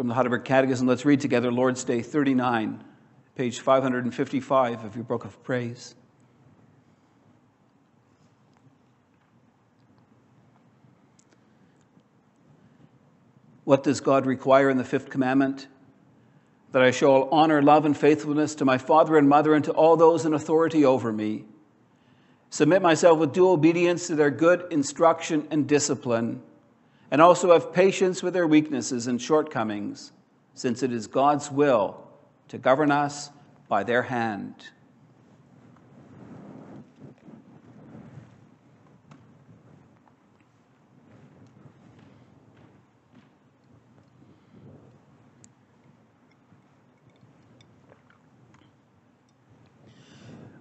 from the Heidelberg Catechism. Let's read together Lord's Day 39, page 555 of your Book of Praise. What does God require in the fifth commandment? That I show honor, love, and faithfulness to my father and mother and to all those in authority over me. Submit myself with due obedience to their good instruction and discipline, and also have patience with their weaknesses and shortcomings, since it is God's will to govern us by their hand.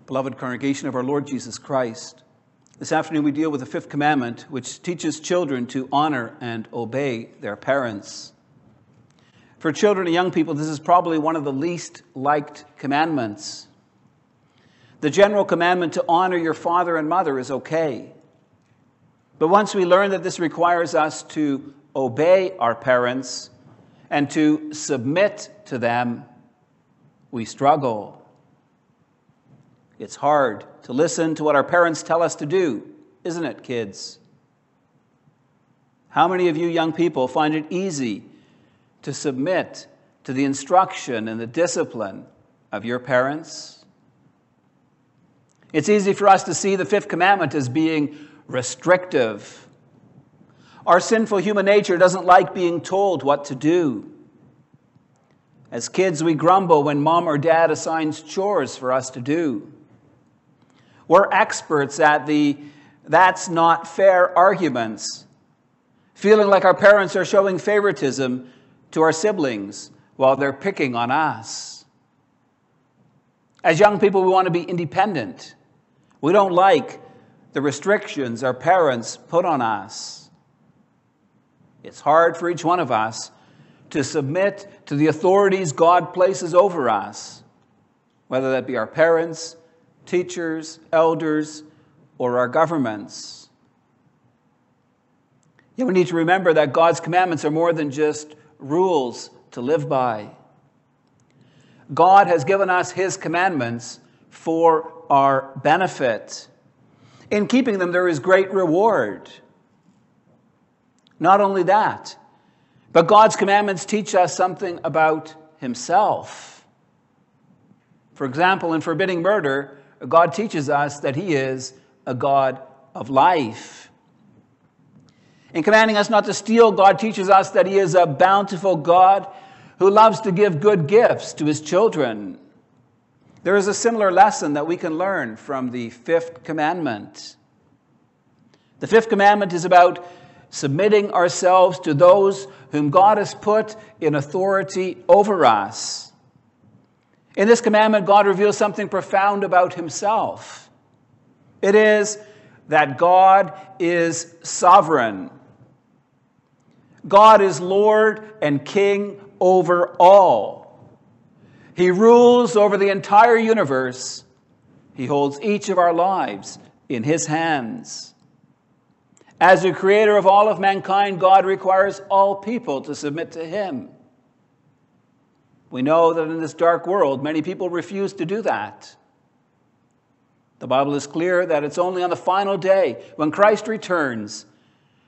Beloved congregation of our Lord Jesus Christ, this afternoon we deal with the fifth commandment, which teaches children to honor and obey their parents. For children and young people, this is probably one of the least liked commandments. The general commandment to honor your father and mother is okay. But once we learn that this requires us to obey our parents and to submit to them, we struggle. It's hard to listen to what our parents tell us to do, isn't it, kids? How many of you young people find it easy to submit to the instruction and the discipline of your parents? It's easy for us to see the fifth commandment as being restrictive. Our sinful human nature doesn't like being told what to do. As kids, we grumble when mom or dad assigns chores for us to do. We're experts at the that's not fair arguments, feeling like our parents are showing favoritism to our siblings while they're picking on us. As young people, we want to be independent. We don't like the restrictions our parents put on us. It's hard for each one of us to submit to the authorities God places over us, whether that be our parents, teachers, elders, or our governments. Yet we need to remember that God's commandments are more than just rules to live by. God has given us His commandments for our benefit. In keeping them, there is great reward. Not only that, but God's commandments teach us something about Himself. For example, in forbidding murder, God teaches us that He is a God of life. In commanding us not to steal, God teaches us that He is a bountiful God who loves to give good gifts to His children. There is a similar lesson that we can learn from the fifth commandment. The fifth commandment is about submitting ourselves to those whom God has put in authority over us. In this commandment, God reveals something profound about himself. It is that God is sovereign. God is Lord and King over all. He rules over the entire universe. He holds each of our lives in His hands. As the creator of all of mankind, God requires all people to submit to Him. We know that in this dark world, many people refuse to do that. The Bible is clear that it's only on the final day, when Christ returns,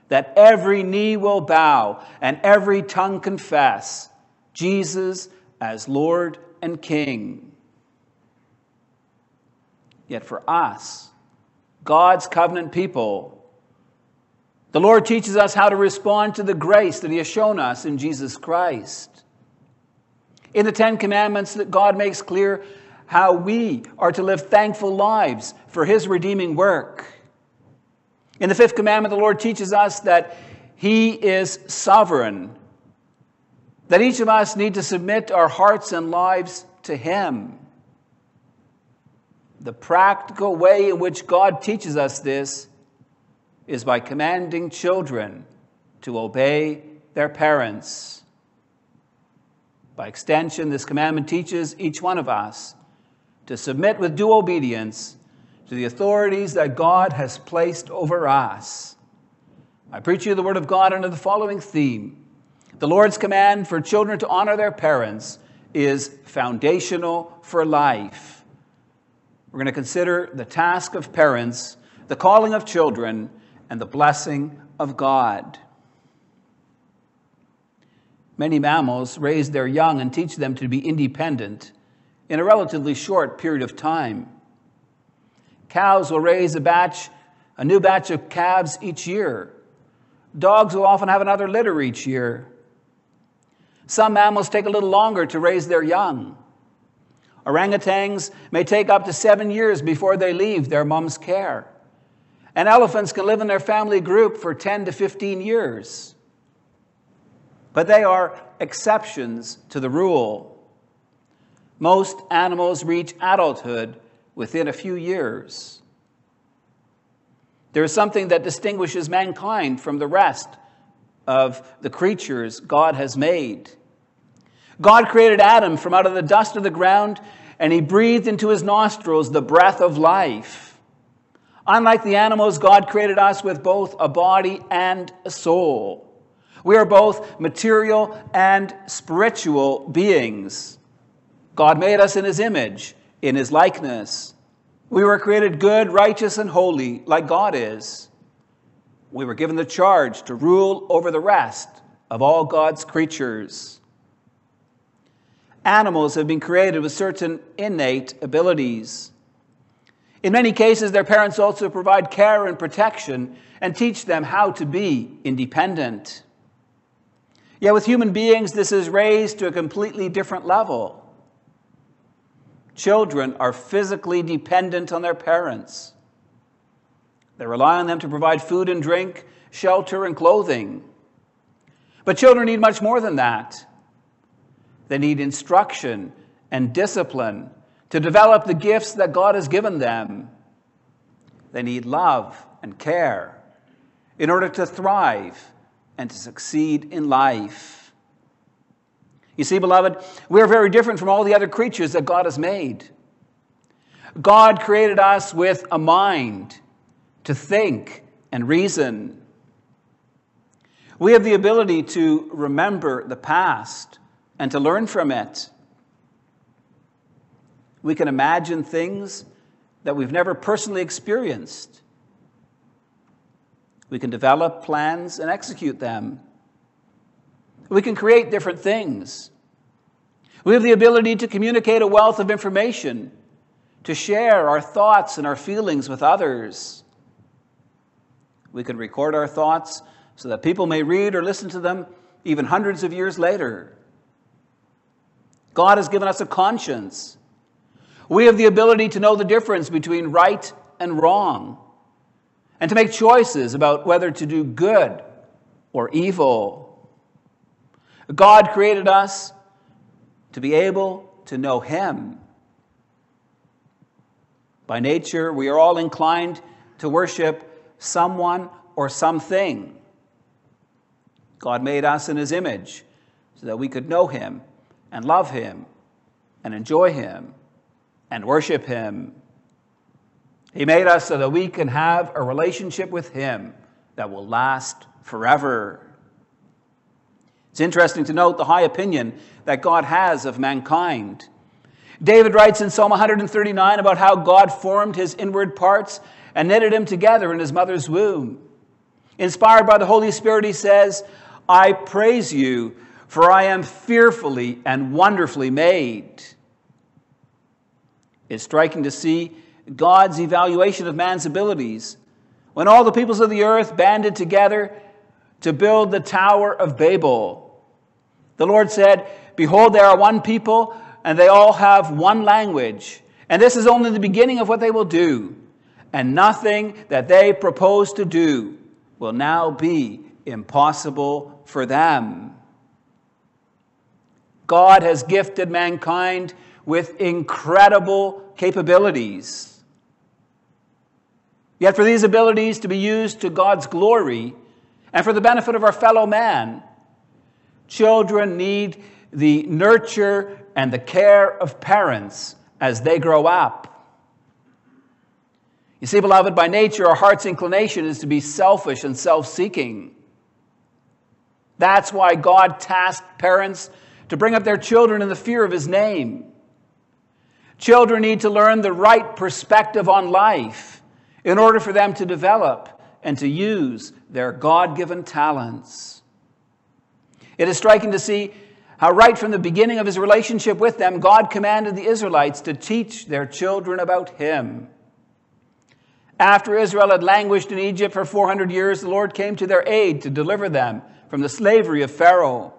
that every knee will bow and every tongue confess Jesus as Lord and King. Yet for us, God's covenant people, the Lord teaches us how to respond to the grace that He has shown us in Jesus Christ. In the Ten Commandments, that God makes clear how we are to live thankful lives for His redeeming work. In the fifth commandment, the Lord teaches us that He is sovereign, that each of us need to submit our hearts and lives to Him. The practical way in which God teaches us this is by commanding children to obey their parents. By extension, this commandment teaches each one of us to submit with due obedience to the authorities that God has placed over us. I preach you the Word of God under the following theme The Lord's command for children to honor their parents is foundational for life. We're going to consider the task of parents, the calling of children, and the blessing of God. Many mammals raise their young and teach them to be independent in a relatively short period of time. Cows will raise a batch, a new batch of calves each year. Dogs will often have another litter each year. Some mammals take a little longer to raise their young. Orangutans may take up to seven years before they leave their mom's care. And elephants can live in their family group for 10 to 15 years. But they are exceptions to the rule. Most animals reach adulthood within a few years. There is something that distinguishes mankind from the rest of the creatures God has made. God created Adam from out of the dust of the ground, and he breathed into his nostrils the breath of life. Unlike the animals, God created us with both a body and a soul. We are both material and spiritual beings. God made us in his image, in his likeness. We were created good, righteous, and holy, like God is. We were given the charge to rule over the rest of all God's creatures. Animals have been created with certain innate abilities. In many cases, their parents also provide care and protection and teach them how to be independent. Yet with human beings, this is raised to a completely different level. Children are physically dependent on their parents. They rely on them to provide food and drink, shelter and clothing. But children need much more than that. They need instruction and discipline to develop the gifts that God has given them. They need love and care in order to thrive and to succeed in life. You see, beloved, we're very different from all the other creatures that God has made. God created us with a mind to think and reason. We have the ability to remember the past and to learn from it. We can imagine things that we've never personally experienced. We can develop plans and execute them. We can create different things. We have the ability to communicate a wealth of information, to share our thoughts and our feelings with others. We can record our thoughts so that people may read or listen to them even hundreds of years later. God has given us a conscience. We have the ability to know the difference between right and wrong and to make choices about whether to do good or evil. God created us to be able to know Him. By nature, we are all inclined to worship someone or something. God made us in His image so that we could know Him and love Him and enjoy Him and worship Him. He made us so that we can have a relationship with Him that will last forever. It's interesting to note the high opinion that God has of mankind. David writes in Psalm 139 about how God formed his inward parts and knitted him together in his mother's womb. Inspired by the Holy Spirit, he says, I praise you for I am fearfully and wonderfully made. It's striking to see God's evaluation of man's abilities. When all the peoples of the earth banded together to build the Tower of Babel, the Lord said, Behold, there are one people, and they all have one language. And this is only the beginning of what they will do. And nothing that they propose to do will now be impossible for them. God has gifted mankind with incredible capabilities. Yet, for these abilities to be used to God's glory and for the benefit of our fellow man, children need the nurture and the care of parents as they grow up. You see, beloved, by nature, our heart's inclination is to be selfish and self seeking. That's why God tasked parents to bring up their children in the fear of His name. Children need to learn the right perspective on life in order for them to develop and to use their God given talents. It is striking to see how, right from the beginning of his relationship with them, God commanded the Israelites to teach their children about him. After Israel had languished in Egypt for 400 years, the Lord came to their aid to deliver them from the slavery of Pharaoh.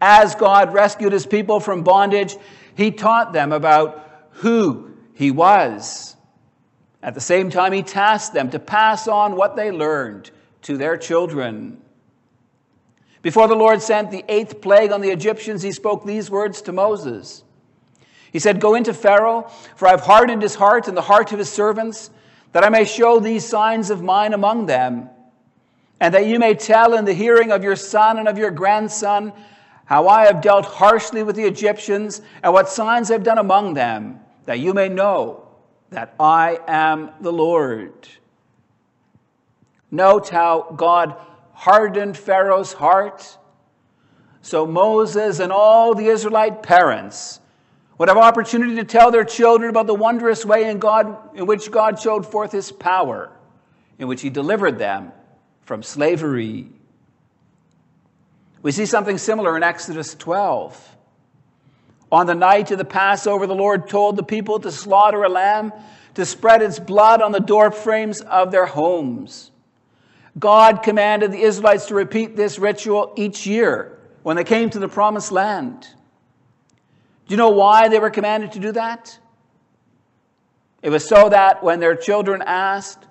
As God rescued his people from bondage, he taught them about who he was. At the same time, he tasked them to pass on what they learned to their children. Before the Lord sent the eighth plague on the Egyptians, he spoke these words to Moses. He said, Go into Pharaoh, for I've hardened his heart and the heart of his servants, that I may show these signs of mine among them, and that you may tell in the hearing of your son and of your grandson how I have dealt harshly with the Egyptians, and what signs I've done among them, that you may know that I am the Lord. Note how God hardened Pharaoh's heart. So Moses and all the Israelite parents would have opportunity to tell their children about the wondrous way in, God, in which God showed forth his power, in which he delivered them from slavery. We see something similar in Exodus 12. On the night of the Passover, the Lord told the people to slaughter a lamb, to spread its blood on the door frames of their homes. God commanded the Israelites to repeat this ritual each year when they came to the promised land. Do you know why they were commanded to do that? It was so that when their children asked,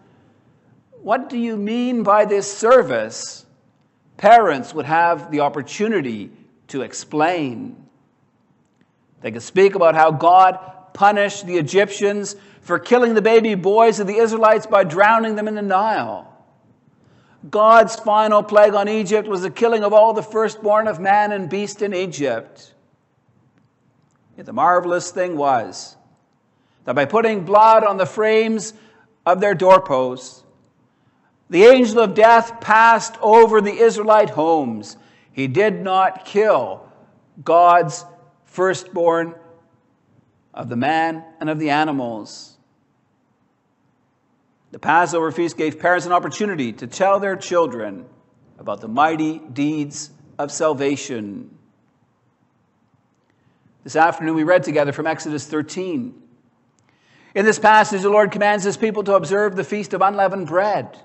What do you mean by this service? parents would have the opportunity to explain. They could speak about how God punished the Egyptians for killing the baby boys of the Israelites by drowning them in the Nile. God's final plague on Egypt was the killing of all the firstborn of man and beast in Egypt. Yet the marvelous thing was that by putting blood on the frames of their doorposts, the angel of death passed over the Israelite homes. He did not kill God's firstborn of the man and of the animals. The Passover feast gave parents an opportunity to tell their children about the mighty deeds of salvation. This afternoon, we read together from Exodus 13. In this passage, the Lord commands his people to observe the feast of unleavened bread.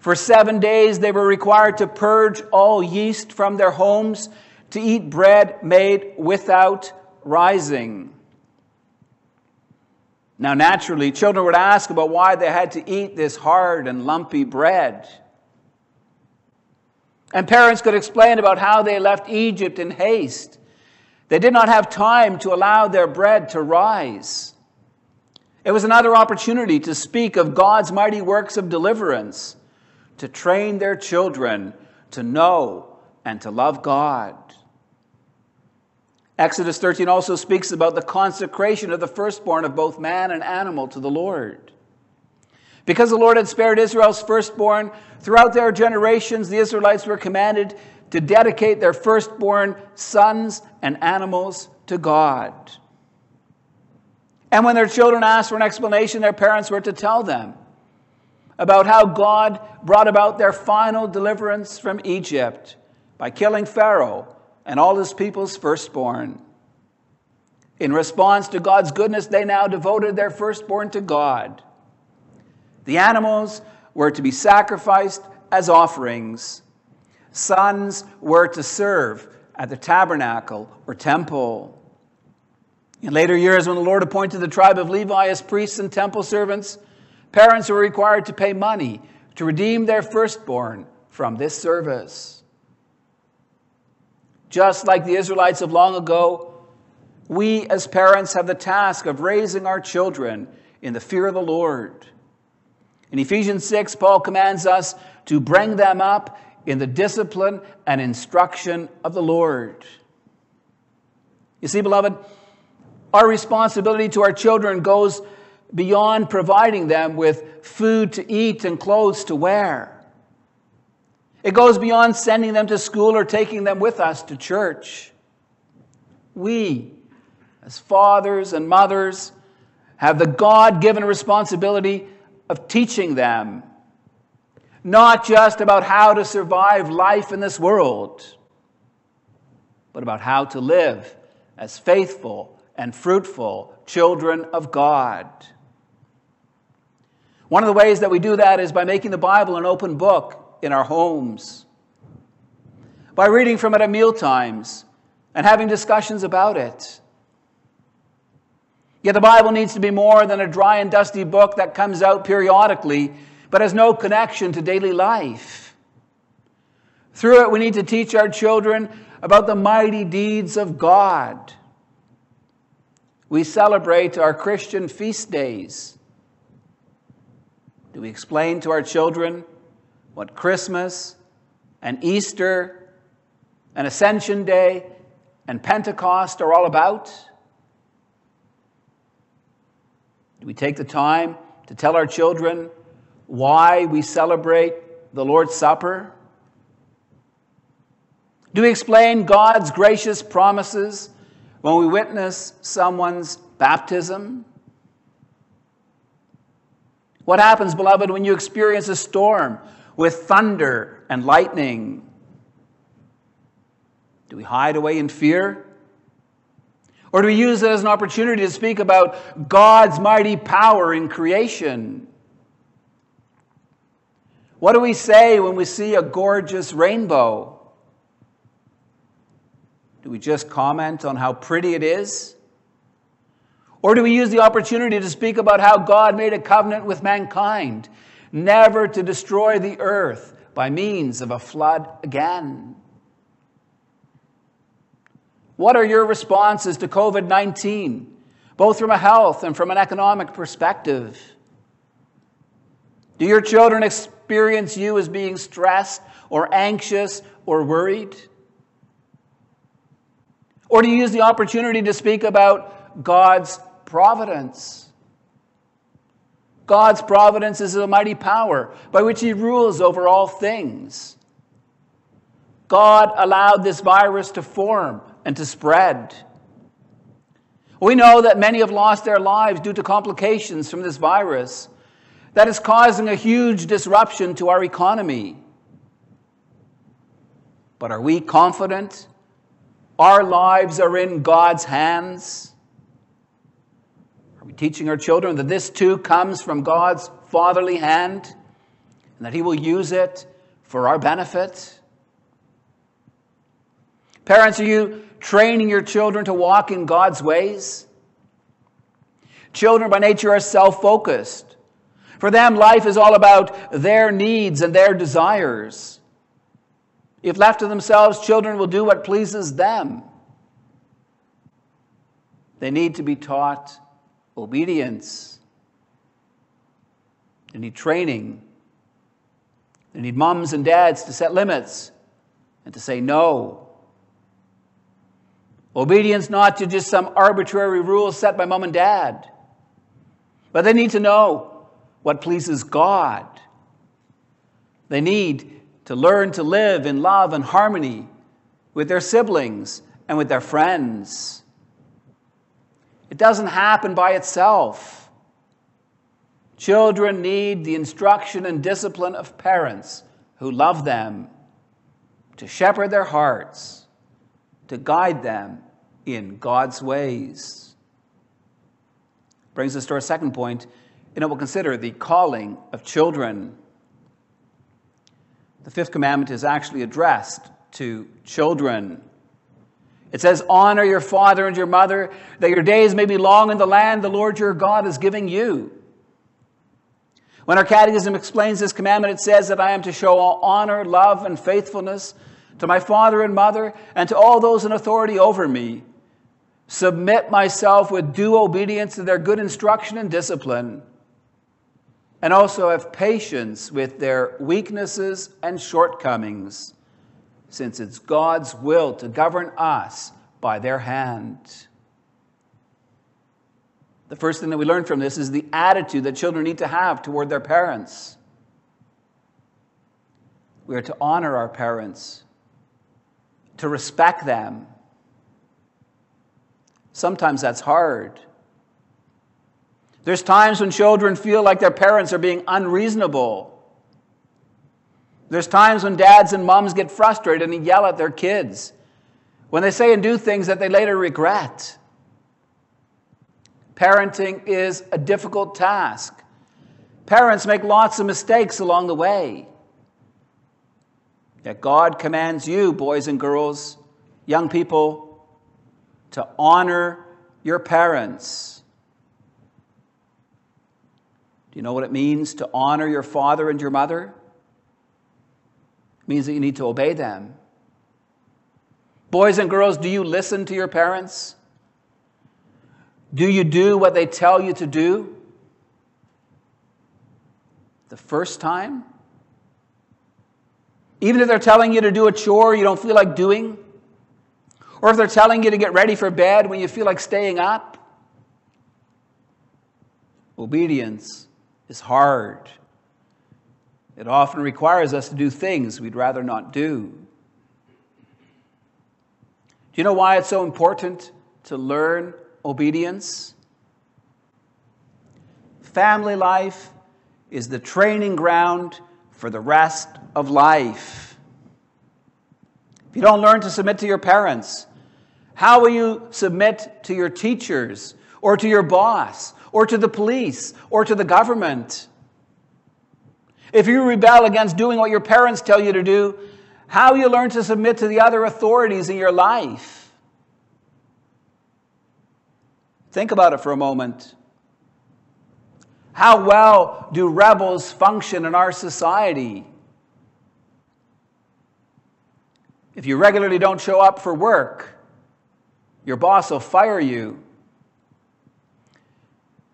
For seven days they were required to purge all yeast from their homes, to eat bread made without rising. Now, naturally, children would ask about why they had to eat this hard and lumpy bread. And parents could explain about how they left Egypt in haste. They did not have time to allow their bread to rise. It was another opportunity to speak of God's mighty works of deliverance to train their children to know and to love God. Exodus 13 also speaks about the consecration of the firstborn of both man and animal to the Lord. Because the Lord had spared Israel's firstborn, throughout their generations, the Israelites were commanded to dedicate their firstborn sons and animals to God. And when their children asked for an explanation, their parents were to tell them about how God brought about their final deliverance from Egypt by killing Pharaoh and all his people's firstborn. In response to God's goodness, they now devoted their firstborn to God. The animals were to be sacrificed as offerings. Sons were to serve at the tabernacle or temple. In later years, when the Lord appointed the tribe of Levi as priests and temple servants, Parents were required to pay money to redeem their firstborn from this service. Just like the Israelites of long ago, we as parents have the task of raising our children in the fear of the Lord. In Ephesians 6, Paul commands us to bring them up in the discipline and instruction of the Lord. You see, beloved, our responsibility to our children goes beyond providing them with food to eat and clothes to wear. It goes beyond sending them to school or taking them with us to church. We, as fathers and mothers, have the God given responsibility of teaching them, not just about how to survive life in this world, but about how to live as faithful and fruitful children of God. One of the ways that we do that is by making the Bible an open book in our homes, by reading from it at meal times and having discussions about it. Yet the Bible needs to be more than a dry and dusty book that comes out periodically but has no connection to daily life. Through it, we need to teach our children about the mighty deeds of God. We celebrate our Christian feast days. Do we explain to our children what Christmas and Easter and Ascension Day and Pentecost are all about? Do we take the time to tell our children why we celebrate the Lord's Supper? Do we explain God's gracious promises when we witness someone's baptism? What happens, beloved, when you experience a storm with thunder and lightning? Do we hide away in fear? Or do we use it as an opportunity to speak about God's mighty power in creation? What do we say when we see a gorgeous rainbow? Do we just comment on how pretty it is? Or do we use the opportunity to speak about how God made a covenant with mankind never to destroy the earth by means of a flood again. What are your responses to COVID 19, both from a health and from an economic perspective? Do your children experience you as being stressed or anxious or worried? Or do you use the opportunity to speak about God's providence? God's providence is a mighty power by which He rules over all things. God allowed this virus to form and to spread. We know that many have lost their lives due to complications from this virus that is causing a huge disruption to our economy. But are we confident our lives are in God's hands? Teaching our children that this too comes from God's fatherly hand and that He will use it for our benefit? Parents, are you training your children to walk in God's ways? Children by nature are self focused. For them, life is all about their needs and their desires. If left to themselves, children will do what pleases them. They need to be taught obedience. They need training. They need moms and dads to set limits and to say no. Obedience not to just some arbitrary rules set by mom and dad, but they need to know what pleases God. They need to learn to live in love and harmony with their siblings and with their friends. It doesn't happen by itself. Children need the instruction and discipline of parents who love them to shepherd their hearts, to guide them in God's ways. Brings us to our second point, and it will consider the calling of children. The fifth commandment is actually addressed to children. It says, Honor your father and your mother, that your days may be long in the land the Lord your God is giving you. When our catechism explains this commandment, it says that I am to show all honor, love, and faithfulness to my father and mother and to all those in authority over me. Submit myself with due obedience to their good instruction and discipline, and also have patience with their weaknesses and shortcomings since it's God's will to govern us by their hand. The first thing that we learn from this is the attitude that children need to have toward their parents. We are to honor our parents, to respect them. Sometimes that's hard. There's times when children feel like their parents are being unreasonable. There's times when dads and moms get frustrated and yell at their kids when they say and do things that they later regret. Parenting is a difficult task. Parents make lots of mistakes along the way. Yet God commands you, boys and girls, young people, to honor your parents. Do you know what it means to honor your father and your mother? Means that you need to obey them. Boys and girls, do you listen to your parents? Do you do what they tell you to do? The first time? Even if they're telling you to do a chore you don't feel like doing? Or if they're telling you to get ready for bed when you feel like staying up? Obedience is hard. It often requires us to do things we'd rather not do. Do you know why it's so important to learn obedience? Family life is the training ground for the rest of life. If you don't learn to submit to your parents, how will you submit to your teachers or to your boss or to the police or to the government? If you rebel against doing what your parents tell you to do, how you learn to submit to the other authorities in your life. Think about it for a moment. How well do rebels function in our society? If you regularly don't show up for work, your boss will fire you.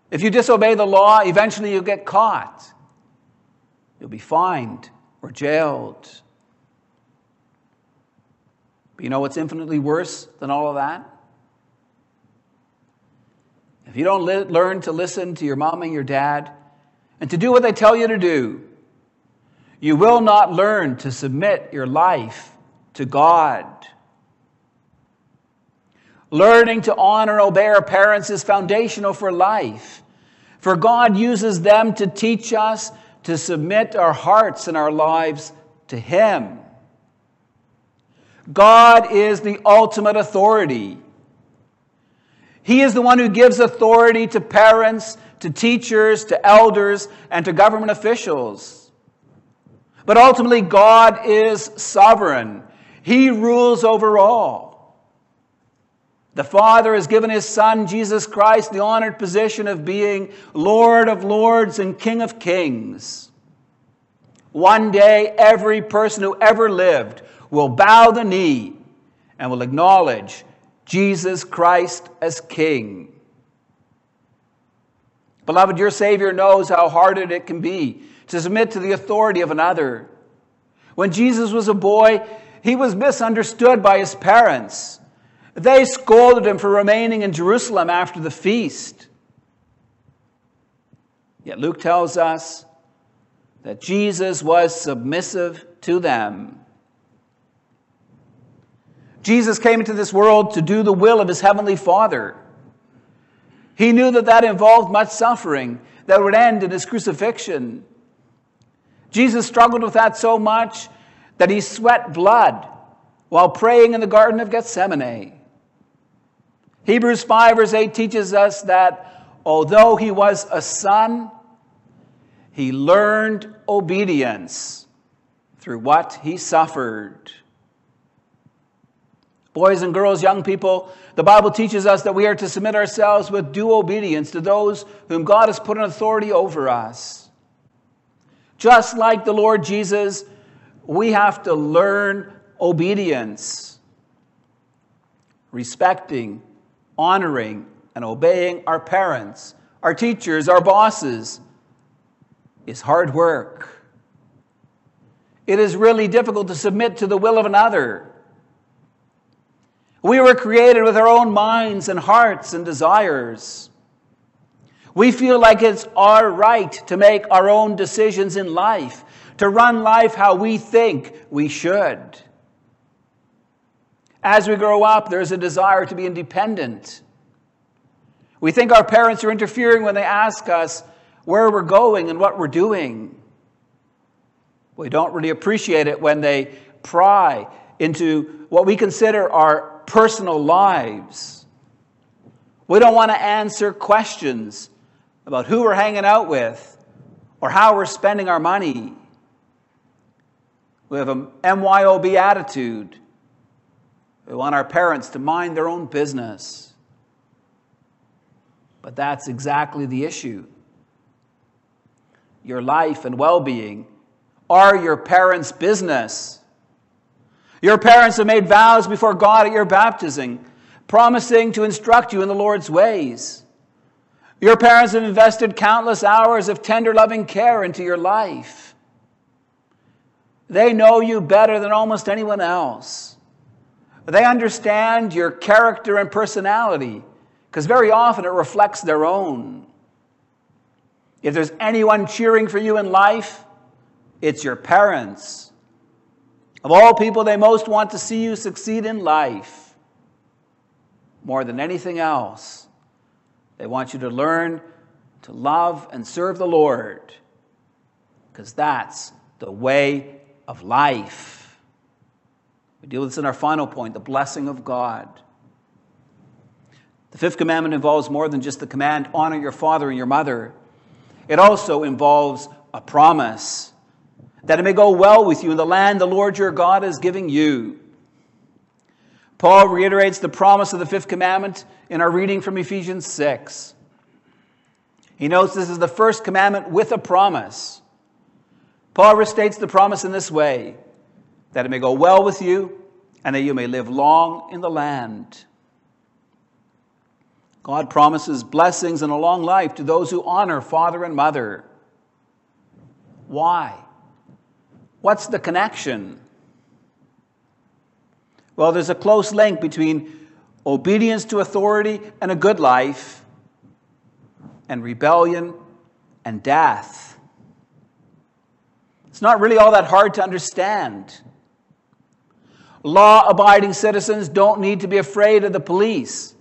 If you disobey the law, eventually you'll get caught. You'll be fined or jailed. But you know what's infinitely worse than all of that? If you don't li- learn to listen to your mom and your dad and to do what they tell you to do, you will not learn to submit your life to God. Learning to honor and obey our parents is foundational for life. For God uses them to teach us to submit our hearts and our lives to Him. God is the ultimate authority. He is the one who gives authority to parents, to teachers, to elders, and to government officials. But ultimately, God is sovereign. He rules over all. The Father has given His Son, Jesus Christ, the honored position of being Lord of lords and King of kings. One day, every person who ever lived will bow the knee and will acknowledge Jesus Christ as King. Beloved, your Savior knows how hard it can be to submit to the authority of another. When Jesus was a boy, he was misunderstood by his parents. They scolded him for remaining in Jerusalem after the feast. Yet Luke tells us that Jesus was submissive to them. Jesus came into this world to do the will of his heavenly Father. He knew that that involved much suffering that would end in his crucifixion. Jesus struggled with that so much that he sweat blood while praying in the Garden of Gethsemane. Hebrews 5, verse 8 teaches us that although he was a son, he learned obedience through what he suffered. Boys and girls, young people, the Bible teaches us that we are to submit ourselves with due obedience to those whom God has put in authority over us. Just like the Lord Jesus, we have to learn obedience, respecting, honoring, and obeying our parents, our teachers, our bosses is hard work. It is really difficult to submit to the will of another. We were created with our own minds and hearts and desires. We feel like it's our right to make our own decisions in life, to run life how we think we should. As we grow up, there's a desire to be independent. We think our parents are interfering when they ask us where we're going and what we're doing. We don't really appreciate it when they pry into what we consider our personal lives. We don't want to answer questions about who we're hanging out with or how we're spending our money. We have a MYOB attitude. We want our parents to mind their own business. But that's exactly the issue. Your life and well being are your parents' business. Your parents have made vows before God at your baptism, promising to instruct you in the Lord's ways. Your parents have invested countless hours of tender, loving care into your life. They know you better than almost anyone else. They understand your character and personality because very often it reflects their own. If there's anyone cheering for you in life, it's your parents. Of all people, they most want to see you succeed in life more than anything else. They want you to learn to love and serve the Lord because that's the way of life. We deal with this in our final point the blessing of God. The fifth commandment involves more than just the command honor your father and your mother, it also involves a promise that it may go well with you in the land the Lord your God is giving you. Paul reiterates the promise of the fifth commandment in our reading from Ephesians 6. He notes this is the first commandment with a promise. Paul restates the promise in this way that it may go well with you and that you may live long in the land. God promises blessings and a long life to those who honor father and mother. Why? What's the connection? Well, there's a close link between obedience to authority and a good life, and rebellion and death. It's not really all that hard to understand. Law abiding citizens don't need to be afraid of the police.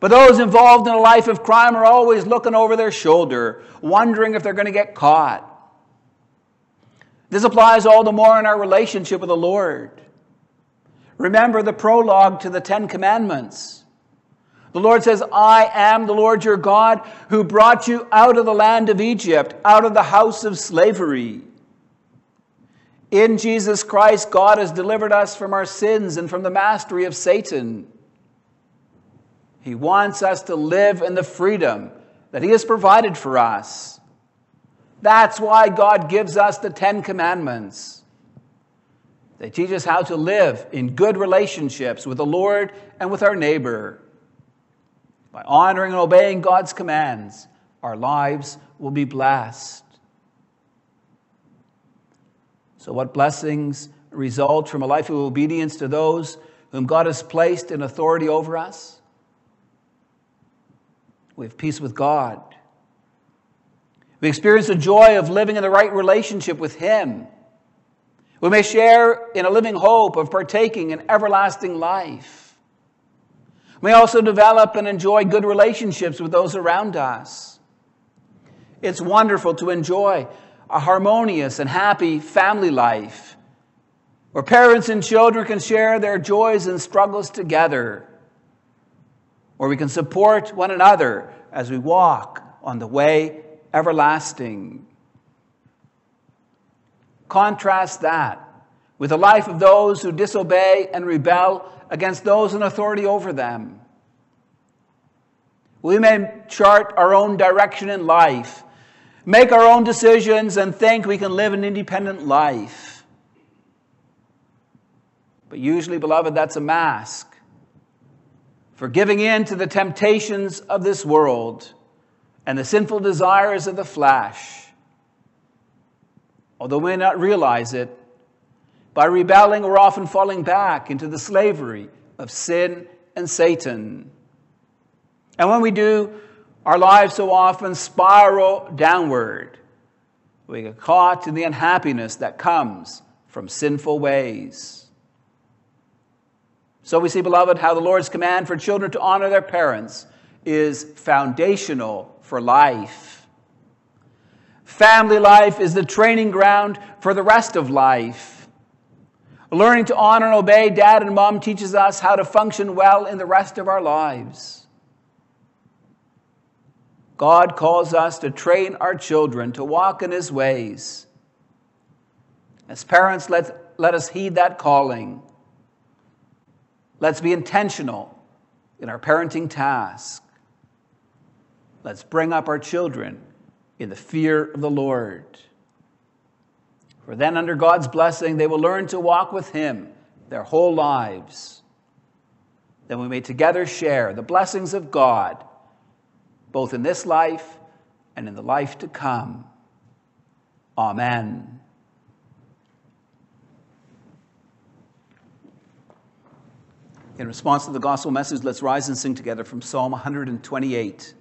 But those involved in a life of crime are always looking over their shoulder, wondering if they're going to get caught. This applies all the more in our relationship with the Lord. Remember the prologue to the Ten Commandments. The Lord says, I am the Lord your God who brought you out of the land of Egypt, out of the house of slavery. In Jesus Christ, God has delivered us from our sins and from the mastery of Satan. He wants us to live in the freedom that He has provided for us. That's why God gives us the Ten Commandments. They teach us how to live in good relationships with the Lord and with our neighbor. By honoring and obeying God's commands, our lives will be blessed. So, what blessings result from a life of obedience to those whom God has placed in authority over us? We have peace with God. We experience the joy of living in the right relationship with Him. We may share in a living hope of partaking in everlasting life. We may also develop and enjoy good relationships with those around us. It's wonderful to enjoy a harmonious and happy family life where parents and children can share their joys and struggles together where we can support one another as we walk on the way everlasting. Contrast that with the life of those who disobey and rebel against those in authority over them. We may chart our own direction in life, make our own decisions, and think we can live an independent life. But usually, beloved, that's a mask for giving in to the temptations of this world and the sinful desires of the flesh. Although we may not realize it, by rebelling, we're often falling back into the slavery of sin and Satan. And when we do, our lives so often spiral downward We get caught in the unhappiness that comes from sinful ways. So we see, beloved, how the Lord's command for children to honor their parents is foundational for life. Family life is the training ground for the rest of life. Learning to honor and obey dad and mom teaches us how to function well in the rest of our lives. God calls us to train our children to walk in his ways. As parents, let, let us heed that calling. Let's be intentional in our parenting task. Let's bring up our children in the fear of the Lord. For then, under God's blessing, they will learn to walk with Him their whole lives. Then we may together share the blessings of God, both in this life and in the life to come. Amen. In response to the gospel message, let's rise and sing together from Psalm 128.